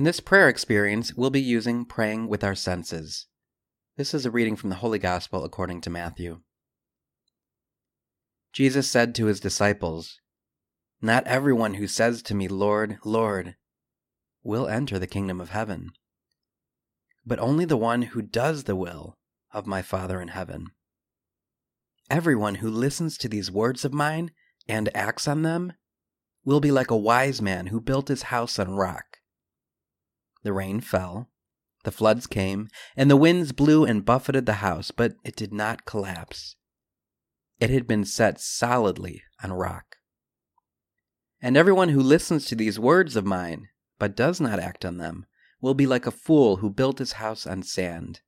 In this prayer experience, we'll be using praying with our senses. This is a reading from the Holy Gospel according to Matthew. Jesus said to his disciples, Not everyone who says to me, Lord, Lord, will enter the kingdom of heaven, but only the one who does the will of my Father in heaven. Everyone who listens to these words of mine and acts on them will be like a wise man who built his house on rock. The rain fell, the floods came, and the winds blew and buffeted the house, but it did not collapse. It had been set solidly on rock. And everyone who listens to these words of mine, but does not act on them, will be like a fool who built his house on sand.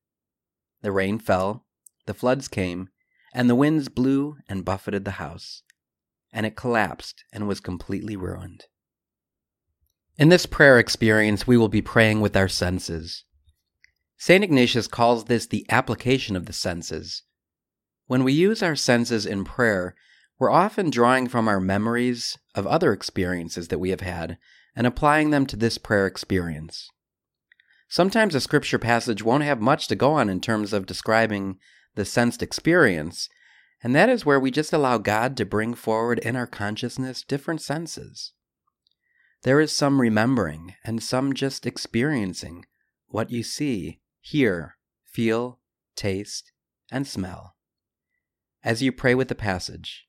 The rain fell, the floods came, and the winds blew and buffeted the house, and it collapsed and was completely ruined. In this prayer experience, we will be praying with our senses. St. Ignatius calls this the application of the senses. When we use our senses in prayer, we're often drawing from our memories of other experiences that we have had and applying them to this prayer experience. Sometimes a scripture passage won't have much to go on in terms of describing the sensed experience, and that is where we just allow God to bring forward in our consciousness different senses. There is some remembering and some just experiencing what you see, hear, feel, taste, and smell. As you pray with the passage,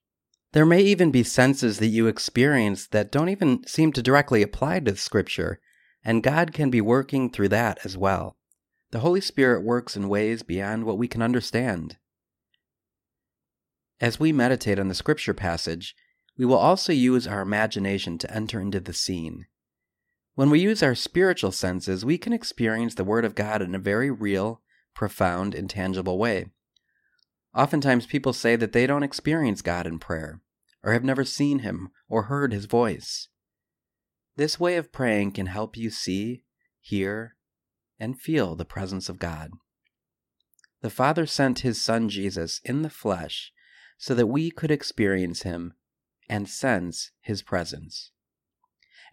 there may even be senses that you experience that don't even seem to directly apply to the Scripture, and God can be working through that as well. The Holy Spirit works in ways beyond what we can understand. As we meditate on the Scripture passage, we will also use our imagination to enter into the scene. When we use our spiritual senses, we can experience the Word of God in a very real, profound, and tangible way. Oftentimes, people say that they don't experience God in prayer, or have never seen Him or heard His voice. This way of praying can help you see, hear, and feel the presence of God. The Father sent His Son Jesus in the flesh so that we could experience Him and sense his presence.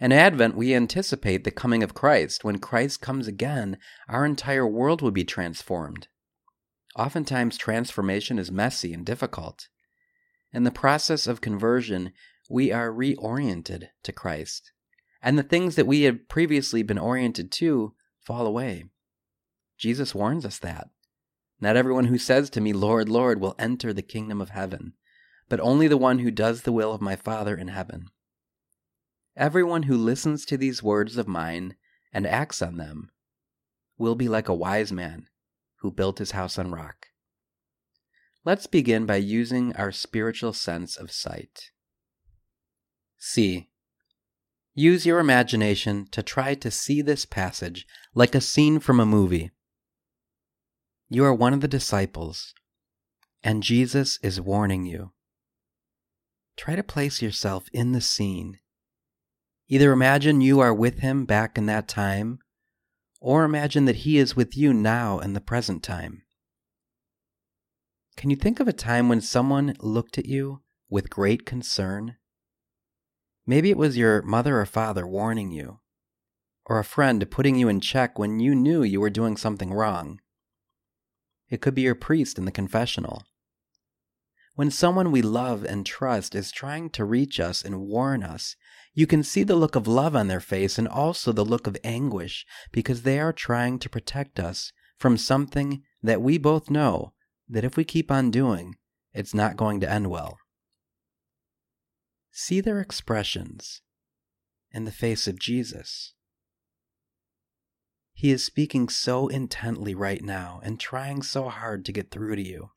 In Advent, we anticipate the coming of Christ. When Christ comes again, our entire world will be transformed. Oftentimes, transformation is messy and difficult. In the process of conversion, we are reoriented to Christ, and the things that we had previously been oriented to fall away. Jesus warns us that. Not everyone who says to me, Lord, Lord, will enter the kingdom of heaven, but only the one who does the will of my Father in heaven. Everyone who listens to these words of mine and acts on them will be like a wise man who built his house on rock. Let's begin by using our spiritual sense of sight. See. Use your imagination to try to see this passage like a scene from a movie. You are one of the disciples, and Jesus is warning you. Try to place yourself in the scene. Either imagine you are with him back in that time, or imagine that he is with you now in the present time. Can you think of a time when someone looked at you with great concern? Maybe it was your mother or father warning you, or a friend putting you in check when you knew you were doing something wrong. It could be your priest in the confessional. When someone we love and trust is trying to reach us and warn us, you can see the look of love on their face and also the look of anguish because they are trying to protect us from something that we both know that if we keep on doing, it's not going to end well. See their expressions in the face of Jesus. He is speaking so intently right now and trying so hard to get through to you.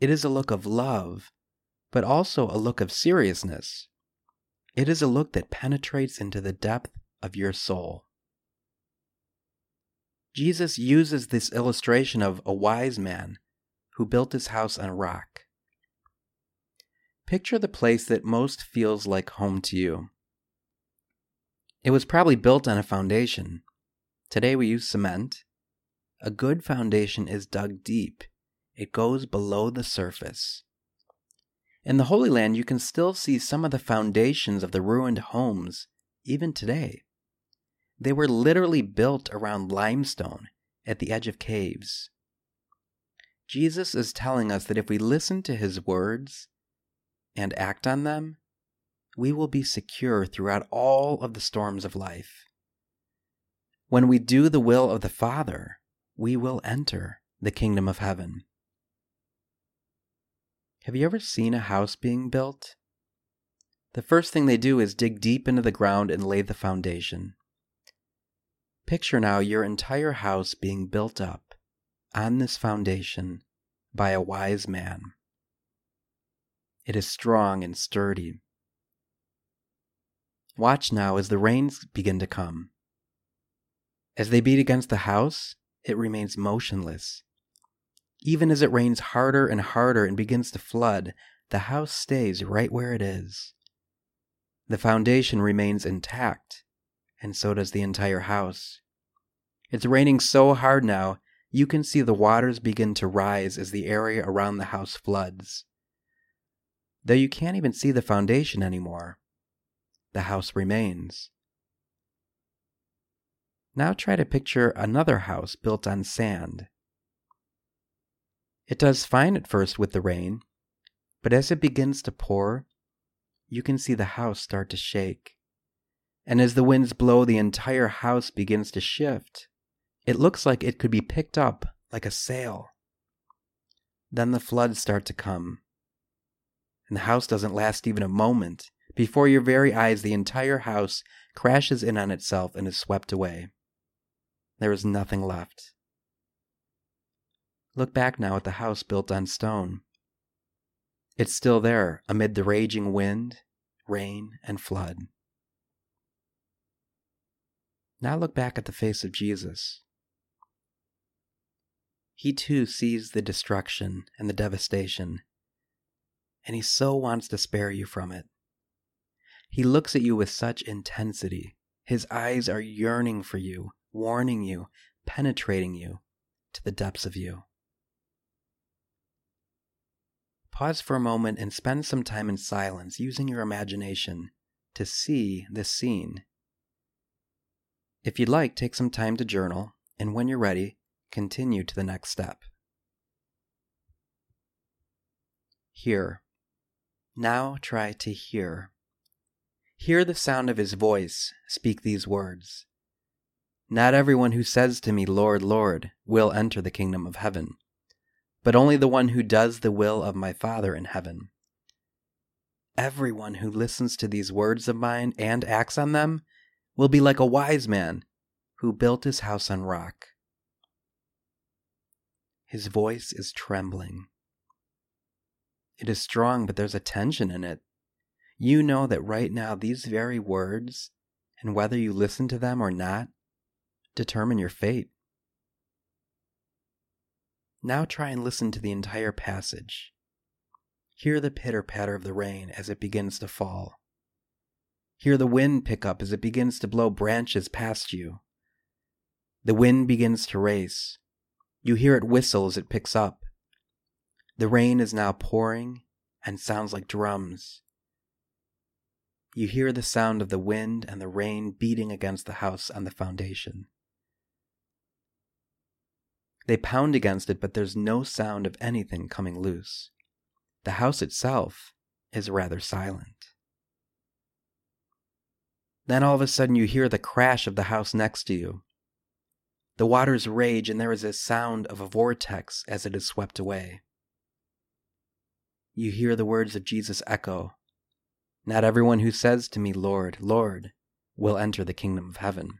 It is a look of love, but also a look of seriousness. It is a look that penetrates into the depth of your soul. Jesus uses this illustration of a wise man who built his house on a rock. Picture the place that most feels like home to you. It was probably built on a foundation. Today we use cement. A good foundation is dug deep it goes below the surface. In the Holy Land, you can still see some of the foundations of the ruined homes, even today. They were literally built around limestone at the edge of caves. Jesus is telling us that if we listen to his words and act on them, we will be secure throughout all of the storms of life. When we do the will of the Father, we will enter the kingdom of heaven. Have you ever seen a house being built? The first thing they do is dig deep into the ground and lay the foundation. Picture now your entire house being built up on this foundation by a wise man. It is strong and sturdy. Watch now as the rains begin to come. As they beat against the house, it remains motionless. Even as it rains harder and harder and begins to flood, the house stays right where it is. The foundation remains intact, and so does the entire house. It's raining so hard now, you can see the waters begin to rise as the area around the house floods. Though you can't even see the foundation anymore, the house remains. Now try to picture another house built on sand. It does fine at first with the rain, but as it begins to pour, you can see the house start to shake. And as the winds blow, the entire house begins to shift. It looks like it could be picked up like a sail. Then the floods start to come. And the house doesn't last even a moment. Before your very eyes, the entire house crashes in on itself and is swept away. There is nothing left. Look back now at the house built on stone. It's still there amid the raging wind, rain, and flood. Now look back at the face of Jesus. He too sees the destruction and the devastation, and he so wants to spare you from it. He looks at you with such intensity. His eyes are yearning for you, warning you, penetrating you to the depths of you. Pause for a moment and spend some time in silence using your imagination to see this scene. If you'd like, take some time to journal, and when you're ready, continue to the next step. Hear. Now try to hear. Hear the sound of his voice speak these words. Not everyone who says to me, Lord, Lord, will enter the kingdom of heaven but only the one who does the will of my Father in heaven. Everyone who listens to these words of mine and acts on them will be like a wise man who built his house on rock. His voice is trembling. It is strong, but there's a tension in it. You know that right now these very words, and whether you listen to them or not, determine your fate. Now try and listen to the entire passage. Hear the pitter patter of the rain as it begins to fall. Hear the wind pick up as it begins to blow branches past you. The wind begins to race. You hear it whistle as it picks up. The rain is now pouring and sounds like drums. You hear the sound of the wind and the rain beating against the house on the foundation. They pound against it, but there's no sound of anything coming loose. The house itself is rather silent. Then all of a sudden you hear the crash of the house next to you. The waters rage, and there is a sound of a vortex as it is swept away. You hear the words of Jesus echo Not everyone who says to me, Lord, Lord, will enter the kingdom of heaven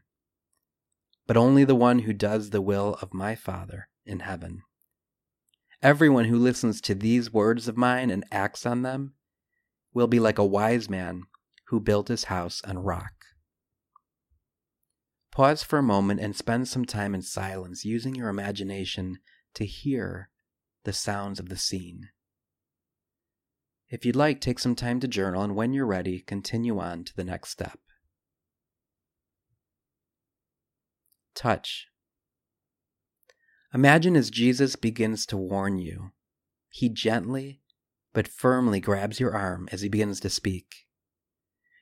but only the one who does the will of my Father in heaven. Everyone who listens to these words of mine and acts on them will be like a wise man who built his house on rock. Pause for a moment and spend some time in silence using your imagination to hear the sounds of the scene. If you'd like, take some time to journal, and when you're ready, continue on to the next step. Touch. Imagine as Jesus begins to warn you, he gently but firmly grabs your arm as he begins to speak.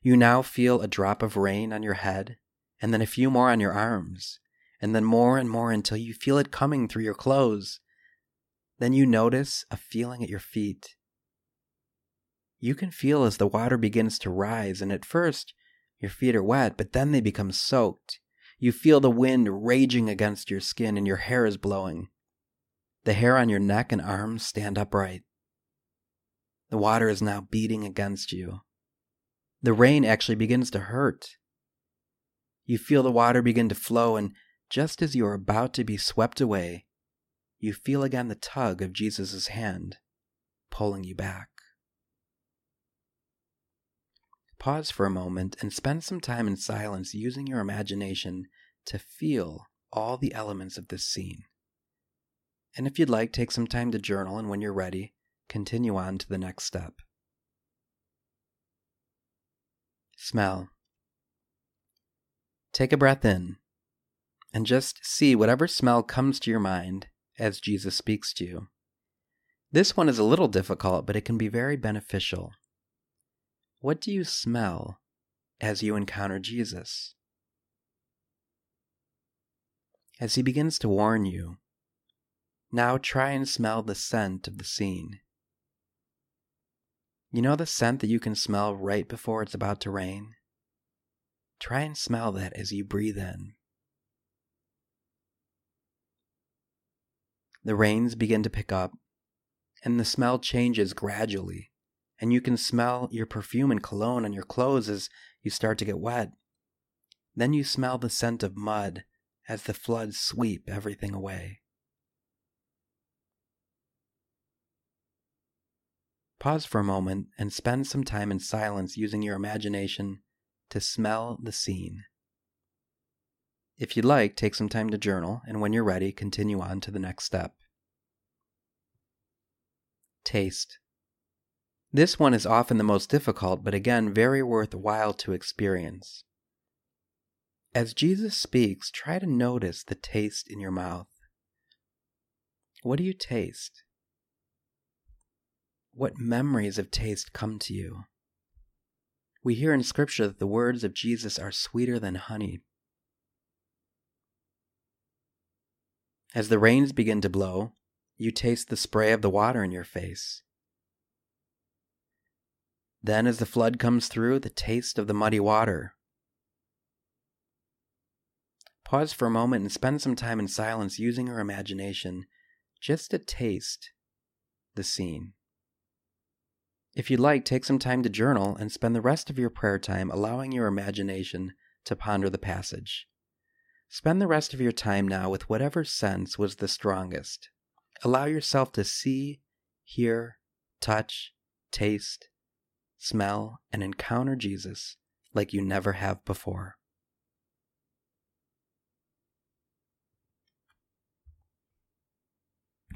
You now feel a drop of rain on your head and then a few more on your arms, and then more and more until you feel it coming through your clothes. Then you notice a feeling at your feet. You can feel as the water begins to rise, and at first your feet are wet, but then they become soaked. You feel the wind raging against your skin, and your hair is blowing. The hair on your neck and arms stand upright. The water is now beating against you. The rain actually begins to hurt. You feel the water begin to flow, and just as you are about to be swept away, you feel again the tug of Jesus' hand pulling you back. Pause for a moment and spend some time in silence using your imagination to feel all the elements of this scene. And if you'd like, take some time to journal, and when you're ready, continue on to the next step. Smell. Take a breath in and just see whatever smell comes to your mind as Jesus speaks to you. This one is a little difficult, but it can be very beneficial. What do you smell as you encounter Jesus? As he begins to warn you, now try and smell the scent of the scene. You know the scent that you can smell right before it's about to rain? Try and smell that as you breathe in. The rains begin to pick up, and the smell changes gradually, and you can smell your perfume and cologne on your clothes as you start to get wet. Then you smell the scent of mud as the floods sweep everything away. Pause for a moment and spend some time in silence using your imagination to smell the scene. If you'd like, take some time to journal, and when you're ready, continue on to the next step. Taste. This one is often the most difficult, but again, very worthwhile to experience. As Jesus speaks, try to notice the taste in your mouth. What do you taste? What memories of taste come to you? We hear in Scripture that the words of Jesus are sweeter than honey. As the rains begin to blow, you taste the spray of the water in your face. Then, as the flood comes through, the taste of the muddy water. Pause for a moment and spend some time in silence using your imagination just to taste the scene. If you'd like, take some time to journal and spend the rest of your prayer time allowing your imagination to ponder the passage. Spend the rest of your time now with whatever sense was the strongest. Allow yourself to see, hear, touch, taste, smell, and encounter Jesus like you never have before.